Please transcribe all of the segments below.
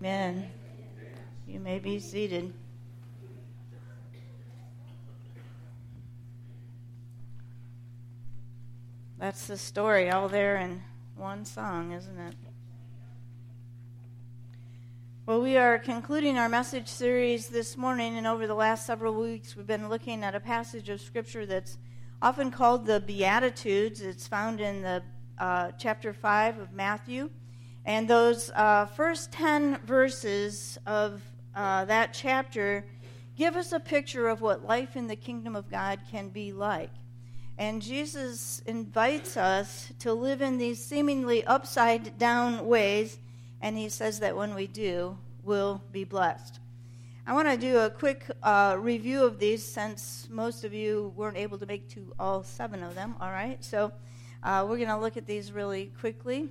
Amen. You may be seated. That's the story all there in one song, isn't it? Well, we are concluding our message series this morning, and over the last several weeks, we've been looking at a passage of Scripture that's often called the Beatitudes. It's found in the uh, chapter 5 of Matthew. And those uh, first 10 verses of uh, that chapter give us a picture of what life in the kingdom of God can be like. And Jesus invites us to live in these seemingly upside down ways and he says that when we do, we'll be blessed. I want to do a quick uh, review of these since most of you weren't able to make to all seven of them, all right? So uh, we're going to look at these really quickly.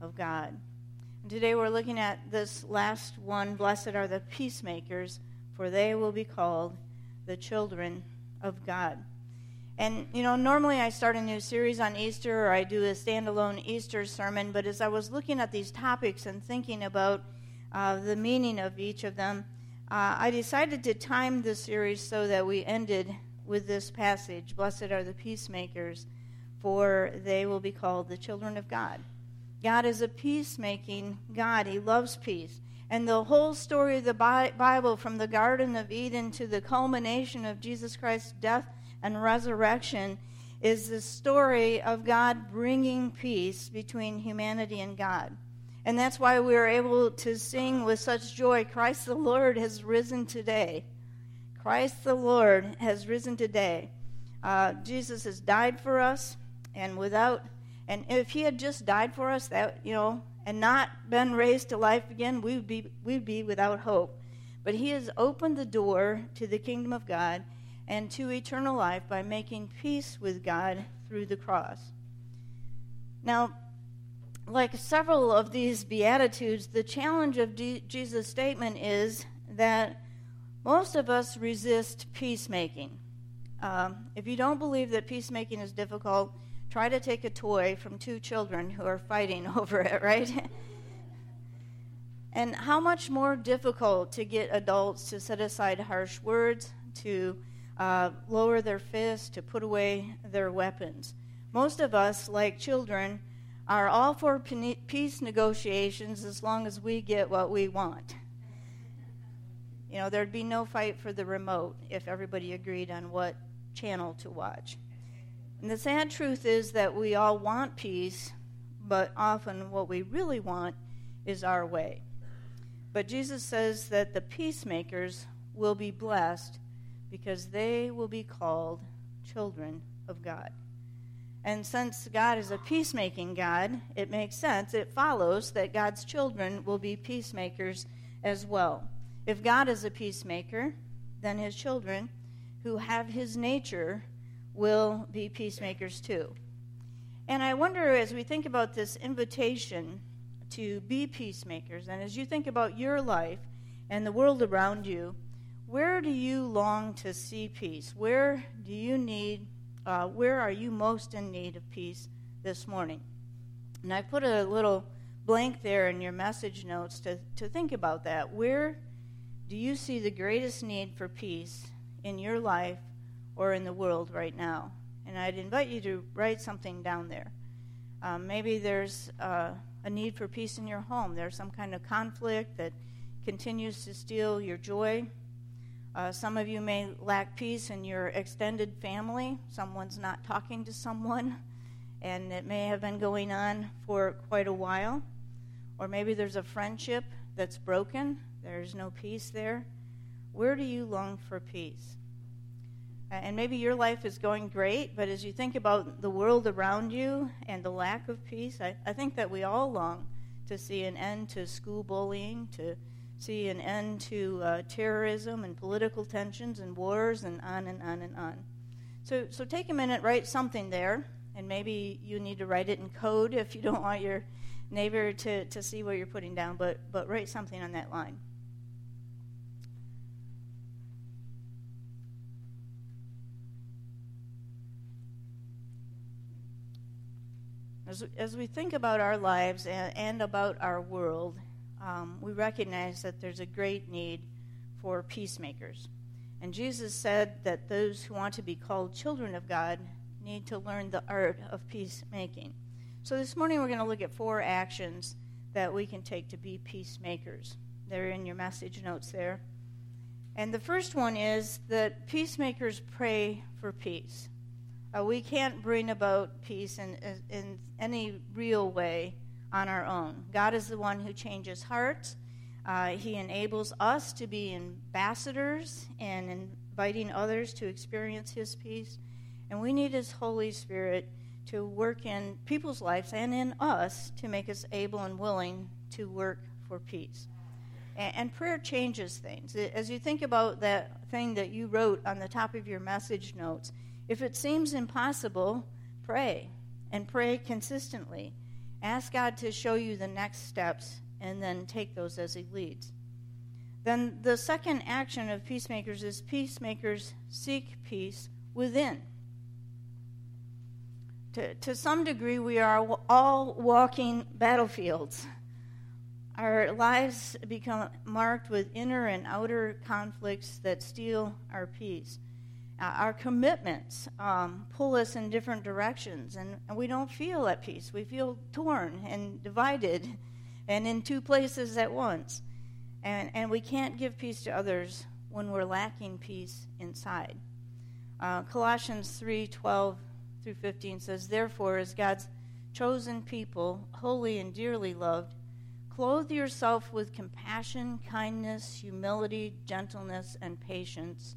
of God. And today we're looking at this last one Blessed are the peacemakers, for they will be called the children of God. And, you know, normally I start a new series on Easter or I do a standalone Easter sermon, but as I was looking at these topics and thinking about uh, the meaning of each of them, uh, I decided to time the series so that we ended with this passage Blessed are the peacemakers, for they will be called the children of God. God is a peacemaking God, He loves peace. And the whole story of the Bible, from the Garden of Eden to the culmination of Jesus Christ's death and resurrection is the story of God bringing peace between humanity and God. And that's why we are able to sing with such joy Christ the Lord has risen today. Christ the Lord has risen today. Uh, Jesus has died for us, and without, and if he had just died for us, that you know, and not been raised to life again, we would be we'd be without hope. But he has opened the door to the kingdom of God and to eternal life by making peace with God through the cross. Now, like several of these Beatitudes, the challenge of D- Jesus' statement is that most of us resist peacemaking. Um, if you don't believe that peacemaking is difficult, try to take a toy from two children who are fighting over it, right? and how much more difficult to get adults to set aside harsh words, to uh, lower their fists, to put away their weapons. Most of us, like children, are all for peace negotiations as long as we get what we want. You know, there'd be no fight for the remote if everybody agreed on what channel to watch. And the sad truth is that we all want peace, but often what we really want is our way. But Jesus says that the peacemakers will be blessed because they will be called children of God. And since God is a peacemaking God, it makes sense, it follows that God's children will be peacemakers as well. If God is a peacemaker, then his children who have his nature will be peacemakers too. And I wonder as we think about this invitation to be peacemakers, and as you think about your life and the world around you, where do you long to see peace? Where do you need, uh, where are you most in need of peace this morning? And I put a little blank there in your message notes to, to think about that. Where do you see the greatest need for peace in your life or in the world right now? And I'd invite you to write something down there. Um, maybe there's uh, a need for peace in your home. There's some kind of conflict that continues to steal your joy uh, some of you may lack peace in your extended family. Someone's not talking to someone, and it may have been going on for quite a while. Or maybe there's a friendship that's broken, there's no peace there. Where do you long for peace? And maybe your life is going great, but as you think about the world around you and the lack of peace, I, I think that we all long to see an end to school bullying, to see an end to uh, terrorism and political tensions and wars and on and on and on. So, so take a minute, write something there, and maybe you need to write it in code if you don't want your neighbor to, to see what you're putting down, but, but write something on that line. As, as we think about our lives and, and about our world, um, we recognize that there's a great need for peacemakers. And Jesus said that those who want to be called children of God need to learn the art of peacemaking. So this morning we're going to look at four actions that we can take to be peacemakers. They're in your message notes there. And the first one is that peacemakers pray for peace. Uh, we can't bring about peace in, in any real way on our own. God is the one who changes hearts. Uh, he enables us to be ambassadors and inviting others to experience His peace. And we need His Holy Spirit to work in people's lives and in us to make us able and willing to work for peace. And, and, prayer changes things. As you think about that thing that you wrote on the top of your message notes, if it seems impossible, pray and pray consistently. Ask God to show you the next steps and then take those as He leads. Then the second action of peacemakers is peacemakers seek peace within to, to some degree, we are all walking battlefields. Our lives become marked with inner and outer conflicts that steal our peace. Uh, our commitments um, pull us in different directions, and, and we don't feel at peace. We feel torn and divided and in two places at once. And, and we can't give peace to others when we're lacking peace inside. Uh, Colossians 3 12 through 15 says, Therefore, as God's chosen people, holy and dearly loved, clothe yourself with compassion, kindness, humility, gentleness, and patience.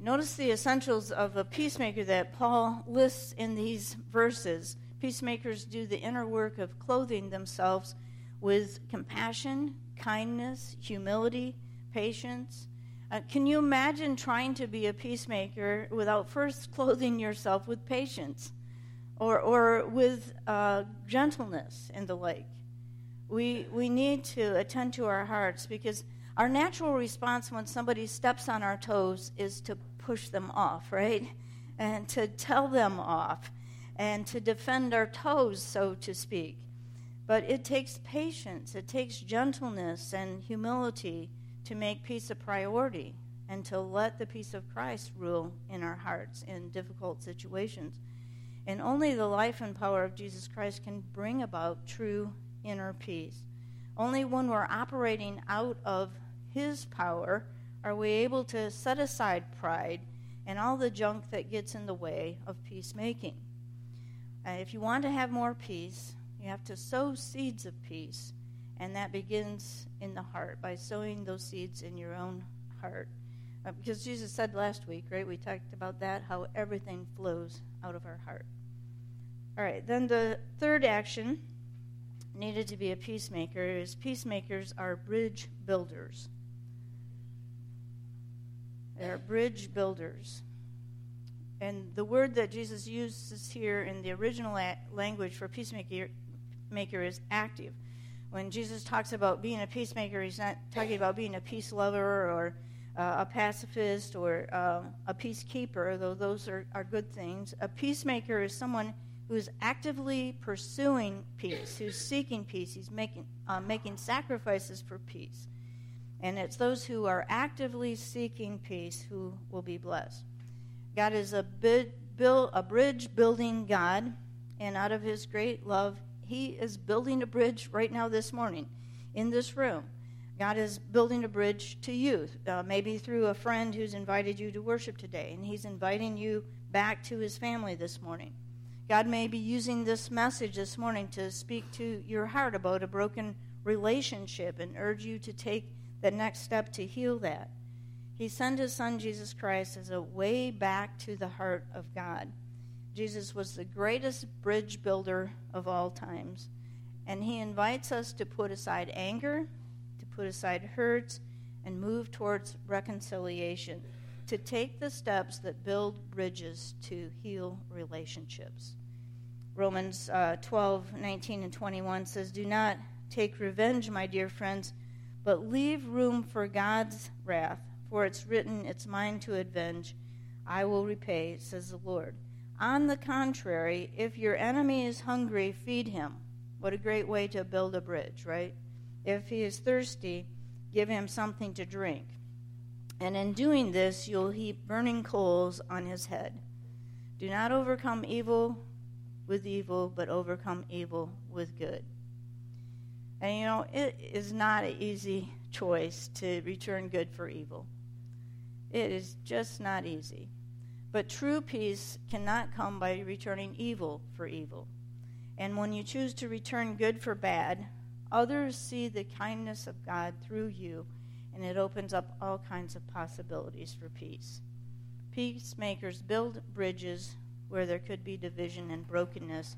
Notice the essentials of a peacemaker that Paul lists in these verses. Peacemakers do the inner work of clothing themselves with compassion, kindness, humility, patience. Uh, can you imagine trying to be a peacemaker without first clothing yourself with patience? or, or with uh, gentleness and the like. We, we need to attend to our hearts because our natural response when somebody steps on our toes is to push them off, right? And to tell them off and to defend our toes, so to speak. But it takes patience, it takes gentleness and humility to make peace a priority and to let the peace of Christ rule in our hearts in difficult situations. And only the life and power of Jesus Christ can bring about true inner peace. Only when we're operating out of His power are we able to set aside pride and all the junk that gets in the way of peacemaking. Uh, if you want to have more peace, you have to sow seeds of peace. And that begins in the heart by sowing those seeds in your own heart. Uh, because Jesus said last week, right? We talked about that, how everything flows out of our heart. All right, then the third action needed to be a peacemaker is peacemakers are bridge builders. They're bridge builders. And the word that Jesus uses here in the original language for peacemaker maker is active. When Jesus talks about being a peacemaker, he's not talking about being a peace lover or uh, a pacifist or uh, a peacekeeper, though those are, are good things. A peacemaker is someone who's actively pursuing peace, who's seeking peace, he's making, uh, making sacrifices for peace. And it's those who are actively seeking peace who will be blessed. God is a, bid, build, a bridge building God, and out of his great love, he is building a bridge right now this morning in this room. God is building a bridge to you, uh, maybe through a friend who's invited you to worship today, and He's inviting you back to His family this morning. God may be using this message this morning to speak to your heart about a broken relationship and urge you to take the next step to heal that. He sent His Son, Jesus Christ, as a way back to the heart of God. Jesus was the greatest bridge builder of all times. And He invites us to put aside anger to put aside hurts, and move towards reconciliation, to take the steps that build bridges to heal relationships. Romans uh, 12, 19, and 21 says, Do not take revenge, my dear friends, but leave room for God's wrath, for it's written, It's mine to avenge. I will repay, says the Lord. On the contrary, if your enemy is hungry, feed him. What a great way to build a bridge, right? If he is thirsty, give him something to drink. And in doing this, you'll heap burning coals on his head. Do not overcome evil with evil, but overcome evil with good. And you know, it is not an easy choice to return good for evil. It is just not easy. But true peace cannot come by returning evil for evil. And when you choose to return good for bad, Others see the kindness of God through you, and it opens up all kinds of possibilities for peace. Peacemakers build bridges where there could be division and brokenness.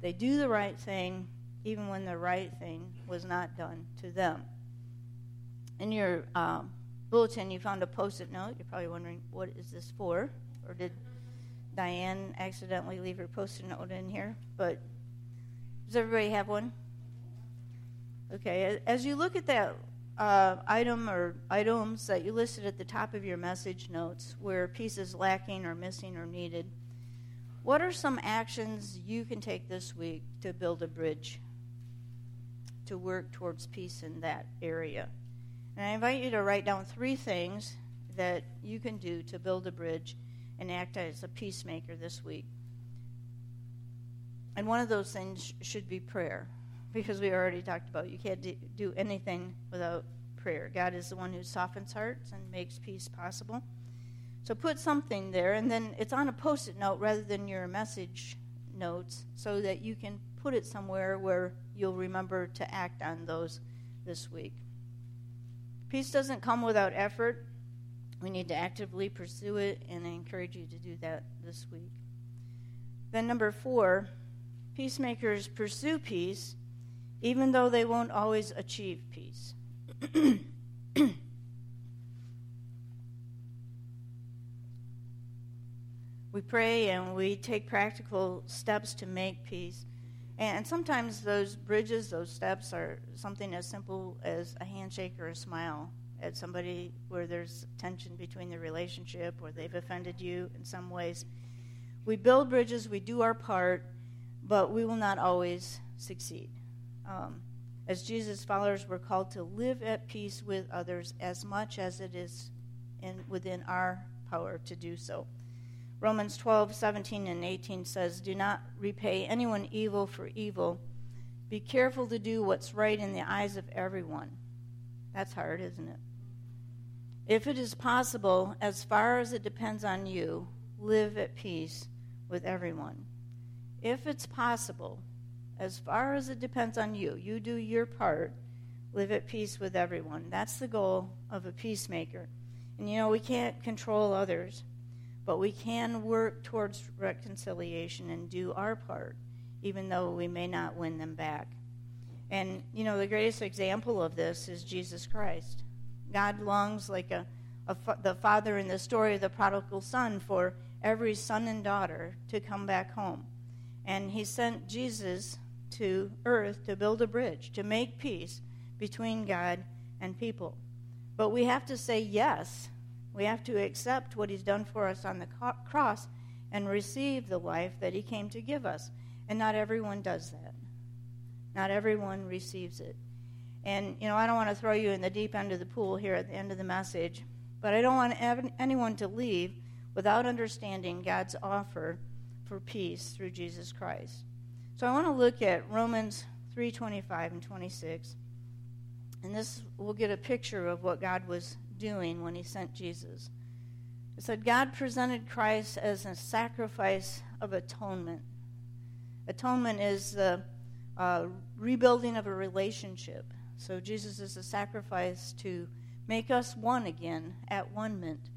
They do the right thing even when the right thing was not done to them. In your um, bulletin, you found a post it note. You're probably wondering, what is this for? Or did Diane accidentally leave her post it note in here? But does everybody have one? Okay, as you look at that uh, item or items that you listed at the top of your message notes where pieces lacking or missing or needed, what are some actions you can take this week to build a bridge to work towards peace in that area? And I invite you to write down three things that you can do to build a bridge and act as a peacemaker this week. And one of those things should be prayer because we already talked about you can't do anything without prayer. God is the one who softens hearts and makes peace possible. So put something there, and then it's on a post it note rather than your message notes so that you can put it somewhere where you'll remember to act on those this week. Peace doesn't come without effort. We need to actively pursue it, and I encourage you to do that this week. Then, number four, peacemakers pursue peace even though they won't always achieve peace. we pray and we take practical steps to make peace. And sometimes those bridges, those steps, are something as simple as a handshake or a smile at somebody where there's tension between the relationship or they've offended you in some ways. We build bridges, we do our part, but we will not always succeed um, as Jesus' followers, we're called to live at peace with others as much as it is in, within our power to do so. Romans 12, 17, and 18 says, Do not repay anyone evil for evil. Be careful to do what's right in the eyes of everyone. That's hard, isn't it? If it is possible, as far as it depends on you, live at peace with everyone. If it's possible, as far as it depends on you. You do your part, live at peace with everyone. That's the goal of a peacemaker. And you know, we can't control others, but we can work towards reconciliation and do our part, even though we may not win them back. And you know, the greatest example of this is Jesus Christ. God longs like a, a the father in the story of the prodigal son for every son and daughter to come back home. And he sent Jesus to earth to build a bridge, to make peace between God and people. But we have to say yes. We have to accept what He's done for us on the cross and receive the life that He came to give us. And not everyone does that. Not everyone receives it. And, you know, I don't want to throw you in the deep end of the pool here at the end of the message, but I don't want anyone to leave without understanding God's offer for peace through Jesus Christ. So I want to look at Romans 3:25 and 26. And this will get a picture of what God was doing when he sent Jesus. It said God presented Christ as a sacrifice of atonement. Atonement is the uh, rebuilding of a relationship. So Jesus is a sacrifice to make us one again at one mint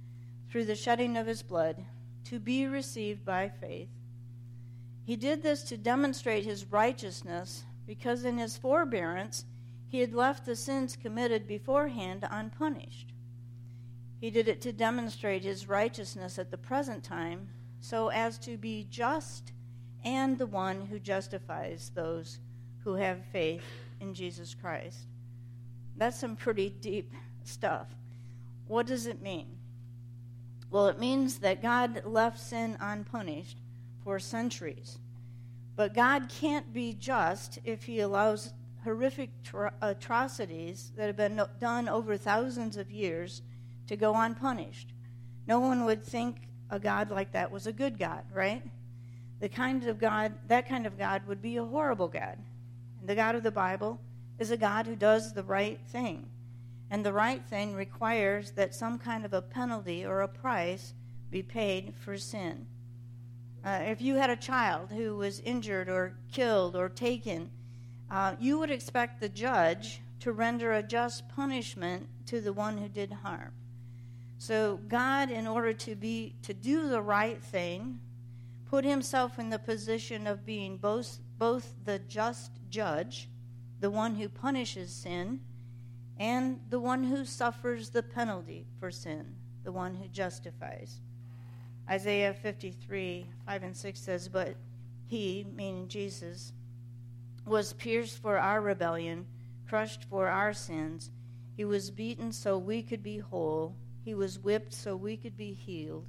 through the shedding of his blood to be received by faith. He did this to demonstrate his righteousness because in his forbearance he had left the sins committed beforehand unpunished. He did it to demonstrate his righteousness at the present time so as to be just and the one who justifies those who have faith in Jesus Christ. That's some pretty deep stuff. What does it mean? Well, it means that God left sin unpunished for centuries. But God can't be just if He allows horrific atrocities that have been done over thousands of years to go unpunished. No one would think a God like that was a good God, right? The kind of God, that kind of God would be a horrible God. And the God of the Bible is a God who does the right thing. And the right thing requires that some kind of a penalty or a price be paid for sin. Uh, if you had a child who was injured or killed or taken, uh, you would expect the judge to render a just punishment to the one who did harm. So God, in order to be to do the right thing, put himself in the position of being both both the just judge, the one who punishes sin, and the one who suffers the penalty for sin, the one who justifies. Isaiah 53, 5 and 6 says, But he, meaning Jesus, was pierced for our rebellion, crushed for our sins. He was beaten so we could be whole. He was whipped so we could be healed.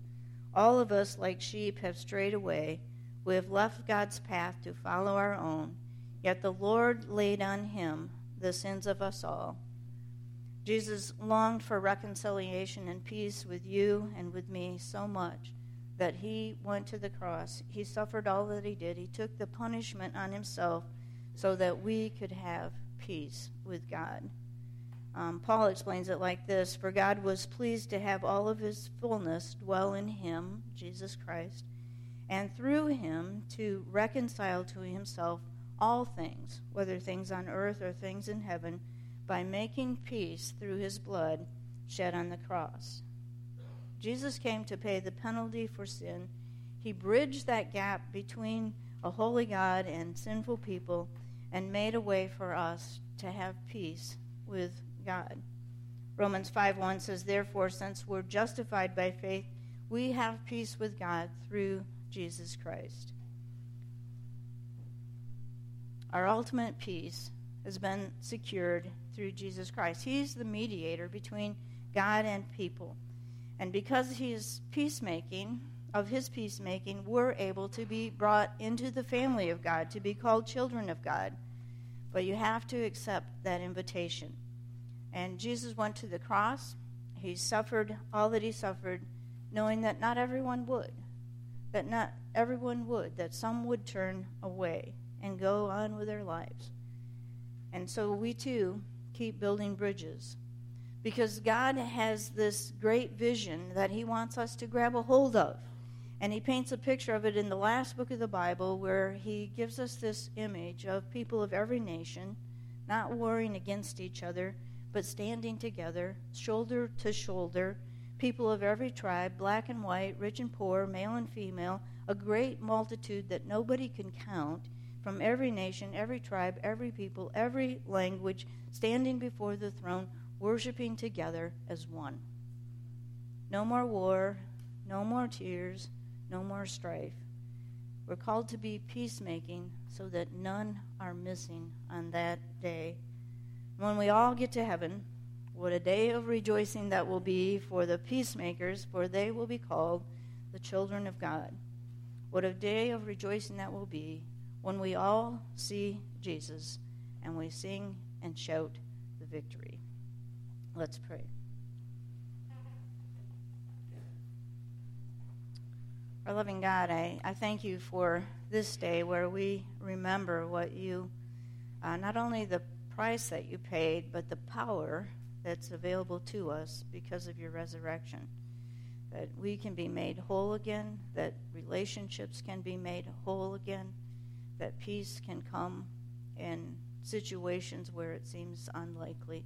All of us, like sheep, have strayed away. We have left God's path to follow our own. Yet the Lord laid on him the sins of us all. Jesus longed for reconciliation and peace with you and with me so much that he went to the cross. He suffered all that he did. He took the punishment on himself so that we could have peace with God. Um, Paul explains it like this For God was pleased to have all of his fullness dwell in him, Jesus Christ, and through him to reconcile to himself all things, whether things on earth or things in heaven by making peace through his blood shed on the cross. Jesus came to pay the penalty for sin. He bridged that gap between a holy God and sinful people and made a way for us to have peace with God. Romans 5:1 says, Therefore, since we're justified by faith, we have peace with God through Jesus Christ. Our ultimate peace has been secured through Jesus Christ. He's the mediator between God and people. And because he's peacemaking, of his peacemaking, we're able to be brought into the family of God, to be called children of God. But you have to accept that invitation. And Jesus went to the cross. He suffered all that he suffered, knowing that not everyone would. That not everyone would, that some would turn away and go on with their lives. And so we too keep building bridges because God has this great vision that He wants us to grab a hold of. And He paints a picture of it in the last book of the Bible where He gives us this image of people of every nation not warring against each other, but standing together, shoulder to shoulder, people of every tribe, black and white, rich and poor, male and female, a great multitude that nobody can count from every nation, every tribe, every people, every language, standing before the throne, worshiping together as one. No more war, no more tears, no more strife. We're called to be peacemaking so that none are missing on that day. When we all get to heaven, what a day of rejoicing that will be for the peacemakers, for they will be called the children of God. What a day of rejoicing that will be when we all see Jesus and we sing and shout the victory. Let's pray. Our loving God, I, I thank you for this day where we remember what you, uh, not only the price that you paid, but the power that's available to us because of your resurrection. That we can be made whole again, that relationships can be made whole again, that peace can come in situations where it seems unlikely.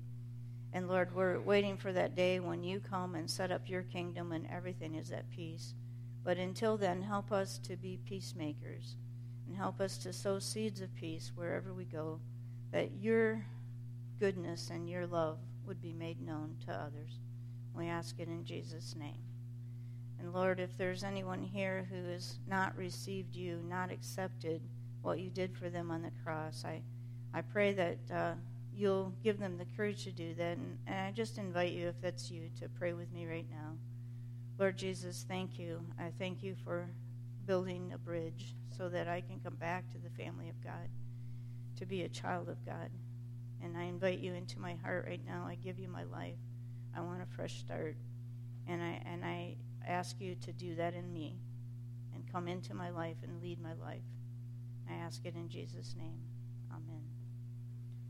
And Lord, we're waiting for that day when you come and set up your kingdom and everything is at peace. But until then, help us to be peacemakers and help us to sow seeds of peace wherever we go, that your goodness and your love would be made known to others. We ask it in Jesus' name. And Lord, if there's anyone here who has not received you, not accepted what you did for them on the cross, I, I pray that uh, you'll give them the courage to do that. And, and I just invite you, if that's you, to pray with me right now. Lord Jesus, thank you. I thank you for building a bridge so that I can come back to the family of God, to be a child of God. And I invite you into my heart right now. I give you my life. I want a fresh start. And I, and I ask you to do that in me and come into my life and lead my life. I ask it in Jesus' name.